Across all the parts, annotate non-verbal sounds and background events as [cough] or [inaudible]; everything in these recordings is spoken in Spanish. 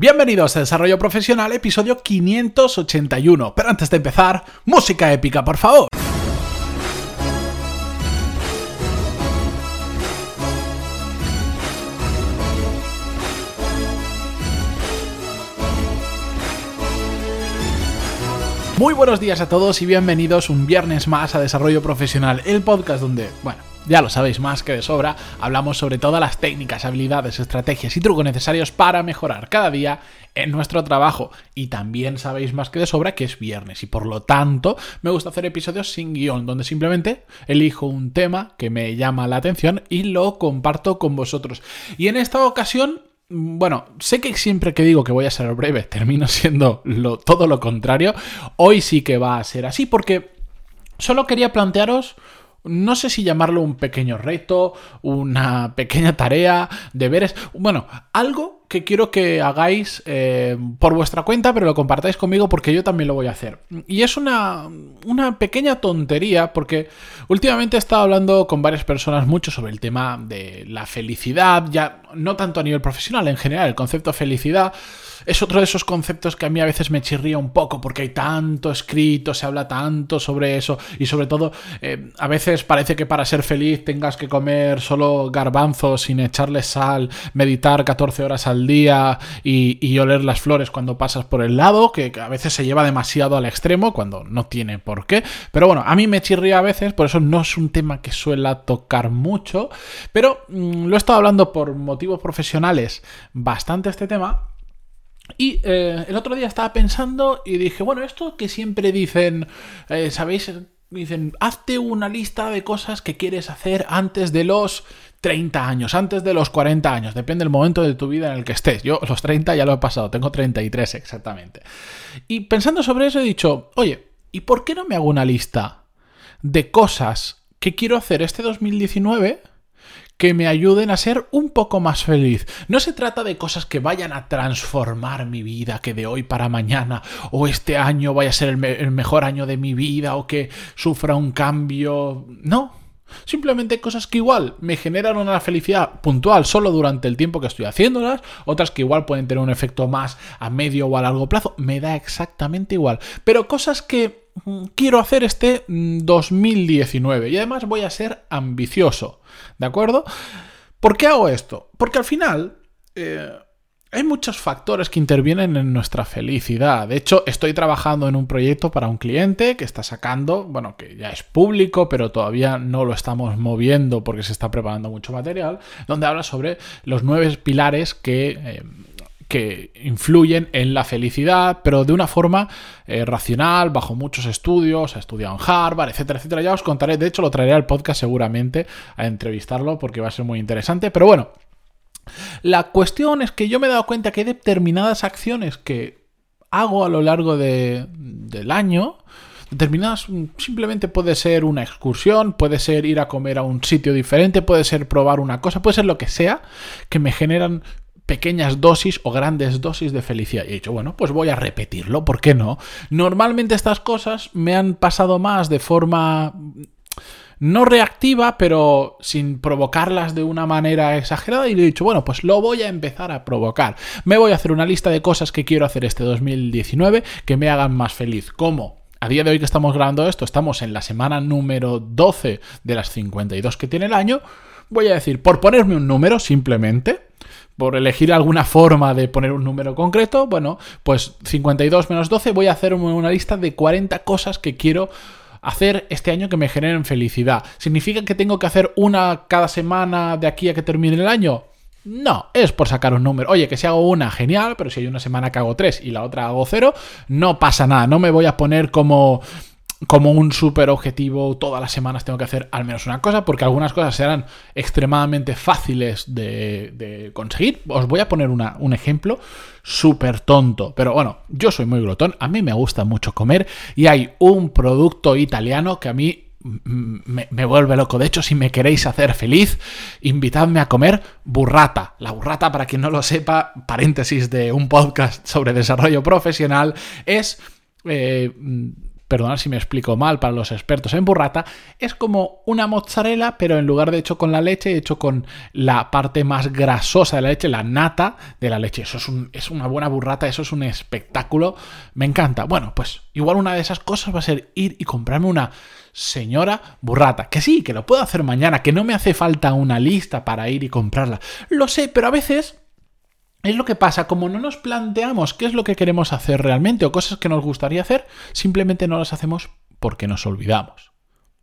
Bienvenidos a Desarrollo Profesional, episodio 581. Pero antes de empezar, música épica, por favor. Muy buenos días a todos y bienvenidos un viernes más a Desarrollo Profesional, el podcast donde, bueno, ya lo sabéis más que de sobra, hablamos sobre todas las técnicas, habilidades, estrategias y trucos necesarios para mejorar cada día en nuestro trabajo. Y también sabéis más que de sobra que es viernes y por lo tanto me gusta hacer episodios sin guion, donde simplemente elijo un tema que me llama la atención y lo comparto con vosotros. Y en esta ocasión bueno, sé que siempre que digo que voy a ser breve termino [laughs] siendo todo lo contrario. Hoy sí que va a ser así porque solo quería plantearos no sé si llamarlo un pequeño reto, una pequeña tarea, deberes, bueno, algo que quiero que hagáis eh, por vuestra cuenta, pero lo compartáis conmigo porque yo también lo voy a hacer. Y es una, una pequeña tontería porque últimamente he estado hablando con varias personas mucho sobre el tema de la felicidad, ya no tanto a nivel profesional, en general, el concepto felicidad es otro de esos conceptos que a mí a veces me chirría un poco porque hay tanto escrito, se habla tanto sobre eso y sobre todo eh, a veces parece que para ser feliz tengas que comer solo garbanzos sin echarle sal, meditar 14 horas al día y, oler las flores cuando pasas por el lado, que, a veces se lleva demasiado al extremo cuando no tiene por qué. Pero bueno, a mí me chirría a veces, por eso no es un tema que suela tocar mucho, pero mm, lo he estado hablando por motivos profesionales bastante este tema y eh, el otro día estaba pensando y dije, bueno, esto que siempre dicen, eh, ¿sabéis? Dicen, hazte una lista de cosas que quieres hacer antes de los 30 años, antes de los 40 años, depende del momento de tu vida en el que estés. Yo los 30 ya lo he pasado, tengo 33 exactamente. Y pensando sobre eso he dicho, oye, ¿y por qué no me hago una lista de cosas que quiero hacer este 2019 que me ayuden a ser un poco más feliz. No se trata de cosas que vayan a transformar mi vida, que de hoy para mañana o este año vaya a ser el, mejor año de mi vida o que sufra un cambio. No, Simplemente cosas que igual me generan una felicidad puntual solo durante el tiempo que estoy haciéndolas, otras que igual pueden tener un efecto más a medio o a largo plazo, me da exactamente igual. Pero cosas que quiero hacer este 2019 y además voy a ser ambicioso, ¿de acuerdo? ¿Por qué hago esto? Porque al final eh, hay muchos factores que intervienen en nuestra felicidad. De hecho, estoy trabajando en un proyecto para un cliente que está sacando, bueno, que ya es público, pero todavía no lo estamos moviendo porque se está preparando mucho material, donde habla sobre los nueve pilares que... Eh, que influyen en la felicidad, pero de una forma eh, racional, bajo muchos estudios, ha estudiado en Harvard, etcétera, etcétera. Ya os contaré, de hecho lo traeré al podcast seguramente a entrevistarlo porque va a ser muy interesante, pero bueno, la cuestión es que yo me he dado cuenta que hay determinadas acciones que hago a lo largo del año, determinadas simplemente puede ser una excursión, puede ser ir a comer a un sitio diferente, puede ser probar una cosa, puede ser lo que sea, que me generan pequeñas dosis o grandes dosis de felicidad. Y he dicho, bueno, pues voy a repetirlo, ¿por qué no? Normalmente estas cosas me han pasado más de forma no reactiva, pero sin provocarlas de una manera exagerada y le he dicho, bueno, pues lo voy a empezar a provocar. Me voy a hacer una lista de cosas que quiero hacer este 2019 que me hagan más feliz. ¿Cómo? A día de hoy que estamos grabando esto, estamos en la semana número 12 de las 52 que tiene el año. Voy a decir, por ponerme un número simplemente, por elegir alguna forma de poner un número concreto, bueno, pues 52 menos 12 voy a hacer una lista de 40 cosas que quiero hacer este año que me generen felicidad. ¿Significa que tengo que hacer una cada semana de aquí a que termine el año? No, es por sacar un número. Oye, que si hago una, genial, pero si hay una semana que hago tres y la otra hago cero, no pasa nada. No me voy a poner como como un super objetivo, todas las semanas tengo que hacer al menos una cosa, porque algunas cosas serán extremadamente fáciles de, conseguir. Os voy a poner un ejemplo súper tonto, pero bueno, yo soy muy glotón, a mí me gusta mucho comer y hay un producto italiano que a mí me, me, vuelve loco. De hecho, si me queréis hacer feliz, invitadme a comer burrata. La burrata, para quien no lo sepa, paréntesis de un podcast sobre desarrollo profesional, es... Eh, perdonad si me explico mal para los expertos en burrata, es como una mozzarella, pero en lugar de hecho con la leche, hecho con la parte más grasosa de la leche, la nata de la leche. Eso es, es una buena burrata, eso es un espectáculo, me encanta. Bueno, pues igual una de esas cosas va a ser ir y comprarme una señora burrata. Que sí, que lo puedo hacer mañana, que no me hace falta una lista para ir y comprarla. Lo sé, pero a veces es lo que pasa, como no nos planteamos qué es lo que queremos hacer realmente o cosas que nos gustaría hacer, simplemente no las hacemos porque nos olvidamos.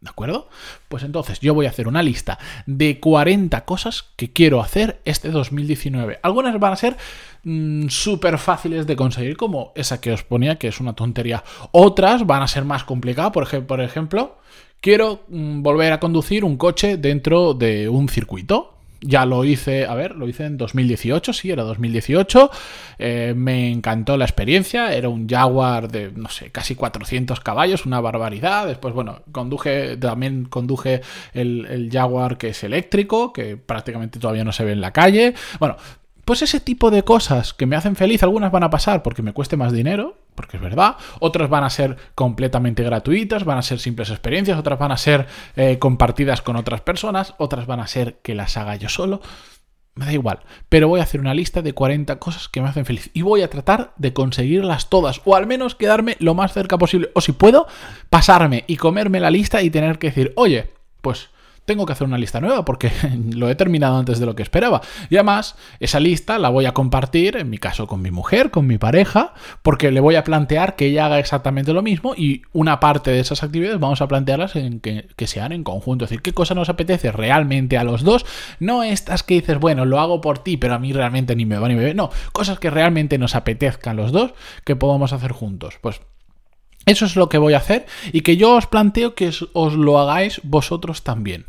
¿De acuerdo? Pues entonces yo voy a hacer una lista de 40 cosas que quiero hacer este 2019. Algunas van a ser mm, súper fáciles de conseguir, como esa que os ponía, que es una tontería. Otras van a ser más complicadas. Por, por ejemplo, quiero mm, volver a conducir un coche dentro de un circuito. Ya lo hice, a ver, lo hice en 2018, sí, era 2018. Eh, me encantó la experiencia. Era un Jaguar de, no sé, casi 400 caballos, una barbaridad. Después, bueno, conduje, también conduje el, el Jaguar que es eléctrico, que prácticamente todavía no se ve en la calle. Bueno, pues ese tipo de cosas que me hacen feliz, algunas van a pasar porque me cueste más dinero, porque es verdad, otras van a ser completamente gratuitas, van a ser simples experiencias, otras van a ser eh, compartidas con otras personas, otras van a ser que las haga yo solo. Me da igual, pero voy a hacer una lista de 40 cosas que me hacen feliz y voy a tratar de conseguirlas todas o al menos quedarme lo más cerca posible o si puedo pasarme y comerme la lista y tener que decir, oye, pues tengo que hacer una lista nueva porque [laughs] lo he terminado antes de lo que esperaba. Y además, esa lista la voy a compartir, en mi caso, con mi mujer, con mi pareja, porque le voy a plantear que ella haga exactamente lo mismo y una parte de esas actividades vamos a plantearlas en que, que sean en conjunto. Es decir, qué cosa nos apetece realmente a los dos. No estas que dices, bueno, lo hago por ti, pero a mí realmente ni me va ni me ve. No, cosas que realmente nos apetezcan los dos que podamos hacer juntos. Pues eso es lo que voy a hacer y que yo os planteo que os lo hagáis vosotros también.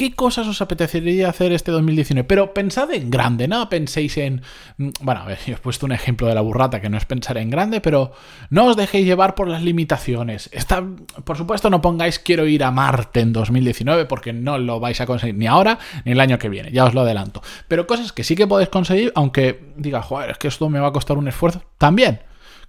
¿Qué cosas os apetecería hacer este 2019? Pero pensad en grande, no penséis en... Mm, bueno, a ver, [laughs] he puesto un ejemplo de la burrata que no es pensar en grande, pero no os dejéis llevar por las limitaciones. Está, por supuesto, no pongáis quiero ir a Marte en 2019 porque no lo vais a conseguir ni ahora ni el año que viene, ya os lo adelanto. Pero cosas que sí que podéis conseguir, aunque diga, joder, es que esto me va a costar un esfuerzo, también.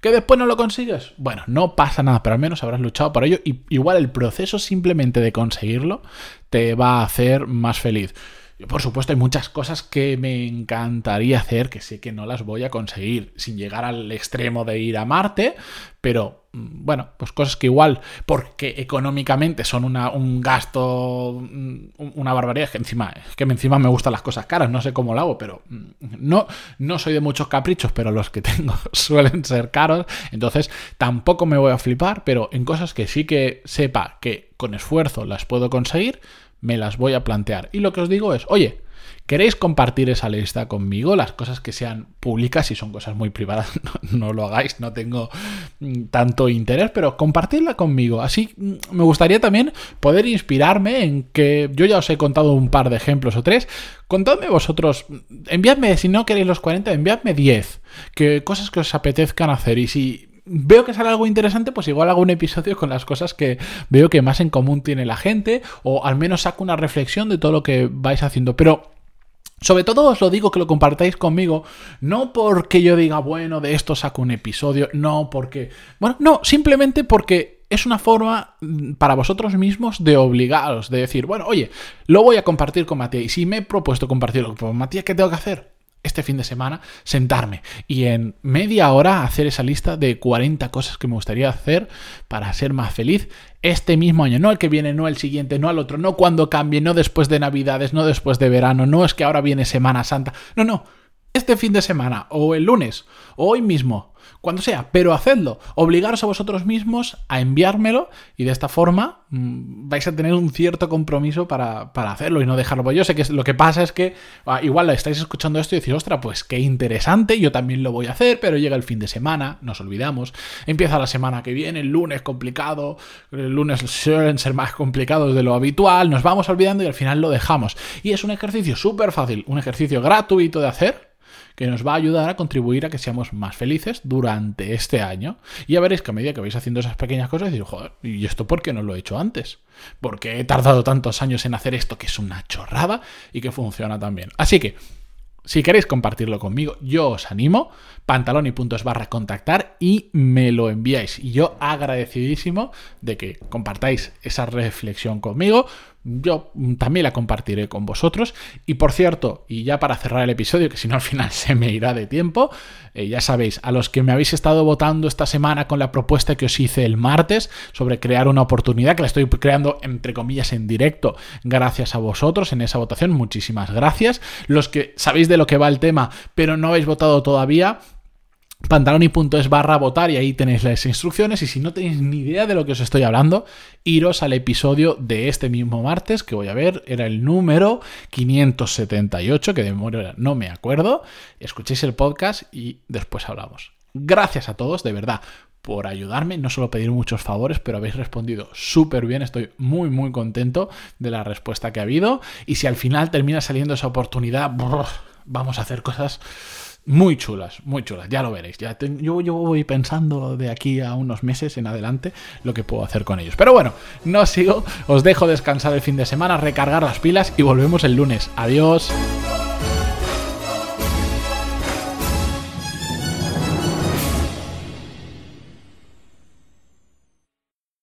¿Que después no lo consigues? Bueno, no pasa nada, pero al menos habrás luchado por ello y igual el proceso simplemente de conseguirlo te va a hacer más feliz. Yo, por supuesto, hay muchas cosas que me encantaría hacer, que sé que no las voy a conseguir sin llegar al extremo de ir a Marte, pero mm, bueno, pues cosas que igual, porque económicamente son un gasto, mm, una barbaridad, que encima, que encima me gustan las cosas caras, no sé cómo lo hago, pero mm, no, no soy de muchos caprichos, pero los que [laughs] tengo suelen ser caros, entonces tampoco me voy a flipar, pero en cosas que sí que sepa que con esfuerzo las puedo conseguir, me las voy a plantear. Y lo que os digo es, oye, ¿queréis compartir esa lista conmigo? Las cosas que sean públicas, si son cosas muy privadas, [laughs] no, lo hagáis, no tengo mm, tanto interés, pero compartirla conmigo. Así mm, me gustaría también poder inspirarme en que yo ya os he contado un par de ejemplos o tres. Contadme vosotros, enviadme, si no queréis los 40, enviadme 10, que cosas que os apetezcan hacer. Y si veo que sale algo interesante, pues igual hago un episodio con las cosas que veo que más en común tiene la gente, o al menos saco una reflexión de todo lo que vais haciendo. Pero sobre todo os lo digo que lo compartáis conmigo, no porque yo diga, bueno, de esto saco un episodio, no porque... Bueno, no, simplemente porque es una forma mm, para vosotros mismos de obligaros, de decir, bueno, oye, lo voy a compartir con Matías, y si me he propuesto compartirlo con Matías, ¿qué tengo que hacer? Este fin de semana sentarme y en media hora hacer esa lista de 40 cosas que me gustaría hacer para ser más feliz este mismo año, no el que viene, no el siguiente, no al otro, no cuando cambie, no después de Navidades, no después de verano, no es que ahora viene Semana Santa, no, no, este fin de semana o el lunes o hoy mismo cuando sea, pero hacedlo. Obligaros a vosotros mismos a enviármelo y de esta forma mm, vais a tener un cierto compromiso para, hacerlo y no dejarlo. Pues yo sé que lo que pasa es que ah, igual estáis escuchando esto y decís, ostra, pues qué interesante, yo también lo voy a hacer, pero llega el fin de semana, nos olvidamos, empieza la semana que viene, el lunes complicado, el lunes suelen ser más complicados de lo habitual, nos vamos olvidando y al final lo dejamos. Y es un ejercicio súper fácil, un ejercicio gratuito de hacer que nos va a ayudar a contribuir a que seamos más felices durante este año. Y ya veréis que a medida que vais haciendo esas pequeñas cosas, joder, ¿y esto por qué no lo he hecho antes? Porque he tardado tantos años en hacer esto que es una chorrada y que funciona tan bien. Así que Si queréis compartirlo conmigo, yo os animo, pantalón y puntos barra contactar y me lo enviáis. Y yo agradecidísimo de que compartáis esa reflexión conmigo. Yo también la compartiré con vosotros. Y por cierto, y ya para cerrar el episodio, que si no al final [laughs] se me irá de tiempo, eh, ya sabéis, a los que me habéis estado votando esta semana con la propuesta que os hice el martes sobre crear una oportunidad, que la estoy creando entre comillas en directo, gracias a vosotros en esa votación, muchísimas gracias. Los que sabéis de lo que va el tema, pero no habéis votado todavía, pantalón y punto es barra votar y ahí tenéis las instrucciones. Y si no tenéis ni idea de lo que os estoy hablando, iros al episodio de este mismo martes que voy a ver, era el número 578, que de memoria no me acuerdo, escuchéis el podcast y después hablamos. Gracias a todos, de verdad, por ayudarme, no solo pedir muchos favores, pero habéis respondido súper bien, estoy muy muy contento de la respuesta que ha habido. Y si al final termina saliendo esa oportunidad, vamos a hacer cosas muy chulas, muy chulas, ya lo veréis. Ya yo, yo voy pensando de aquí a unos meses en adelante lo que puedo hacer con ellos. Pero bueno, no sigo, os dejo descansar el fin de semana, recargar las pilas y volvemos el lunes. Adiós.